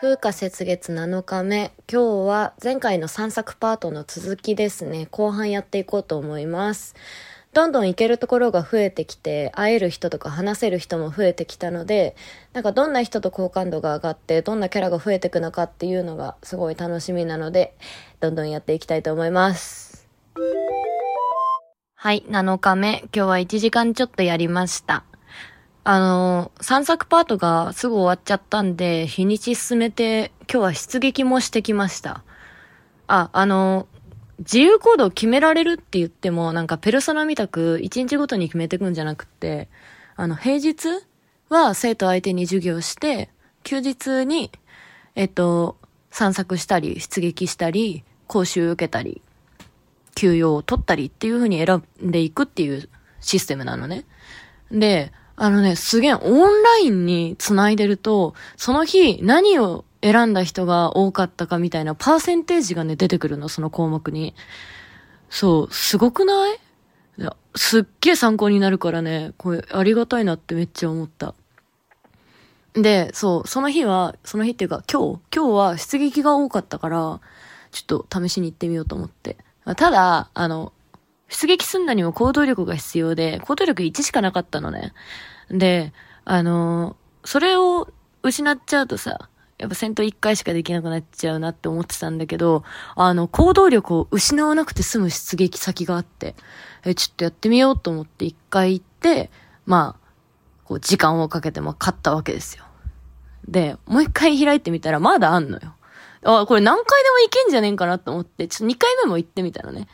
風化雪月7日目。今日は前回の散策パートの続きですね。後半やっていこうと思います。どんどん行けるところが増えてきて、会える人とか話せる人も増えてきたので、なんかどんな人と好感度が上がって、どんなキャラが増えていくのかっていうのがすごい楽しみなので、どんどんやっていきたいと思います。はい、7日目。今日は1時間ちょっとやりました。あの、散策パートがすぐ終わっちゃったんで、日にち進めて、今日は出撃もしてきました。あ、あの、自由行動決められるって言っても、なんかペルソナみたく1日ごとに決めてくんじゃなくて、あの、平日は生徒相手に授業して、休日に、えっと、散策したり、出撃したり、講習受けたり、休養を取ったりっていう風に選んでいくっていうシステムなのね。で、あのね、すげえオンラインに繋いでると、その日何を選んだ人が多かったかみたいなパーセンテージがね、出てくるの、その項目に。そう、すごくない？すっげえ参考になるからね、これありがたいなってめっちゃ思った。で、そう、その日は、その日っていうか今日、今日は出撃が多かったから、ちょっと試しに行ってみようと思って。ただ、あの、出撃すんだにも行動力が必要で、行動力1しかなかったのね。で、あのそれを失っちゃうとさ、やっぱ戦闘1回しかできなくなっちゃうなって思ってたんだけど、あの、行動力を失わなくて済む出撃先があって、え、ちょっとやってみようと思って1回行って、まあ、こう、時間をかけても勝ったわけですよ。で、もう一回開いてみたらまだあんのよ。あ、これ何回でもいけんじゃねえかなと思って、ちょっと2回目も行ってみたのね。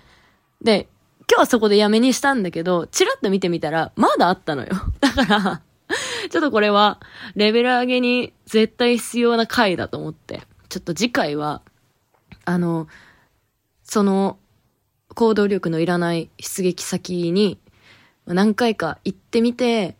で、今日はそこでやめにしたんだけど、チラッと見てみたら、まだあったのよ。だから、ちょっとこれは、レベル上げに絶対必要な回だと思って、ちょっと次回は、あの、その、行動力のいらない出撃先に、何回か行ってみて、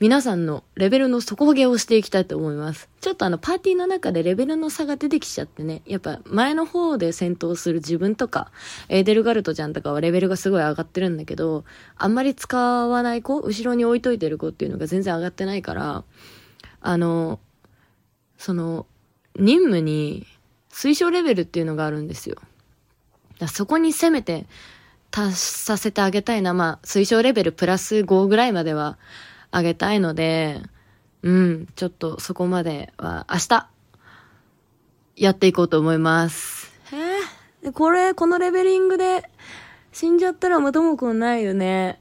皆さんのレベルの底上げをしていきたいと思います。ちょっとあのパーティーの中でレベルの差が出てきちゃってね、やっぱ前の方で戦闘する自分とか、エーデルガルトちゃんとかはレベルがすごい上がってるんだけど、あんまり使わない子、後ろに置いといてる子っていうのが全然上がってないから、あの、その、任務に推奨レベルっていうのがあるんですよ。だそこにせめて達させてあげたいな。まあ、推奨レベルプラス5ぐらいまではあげたいので、うん、ちょっとそこまでは明日、やっていこうと思います。へえ、でこれ、このレベリングで死んじゃったら元も子もないよね。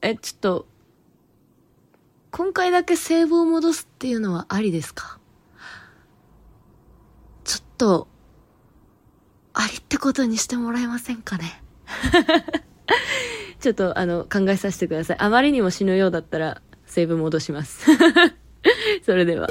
え、ちょっと、今回だけセーブを戻すっていうのはありですか？ちょっと、ありってことにしてもらえませんかね？ちょっと、あの、考えさせてください。あまりにも死ぬようだったら、セーブ戻します。それでは。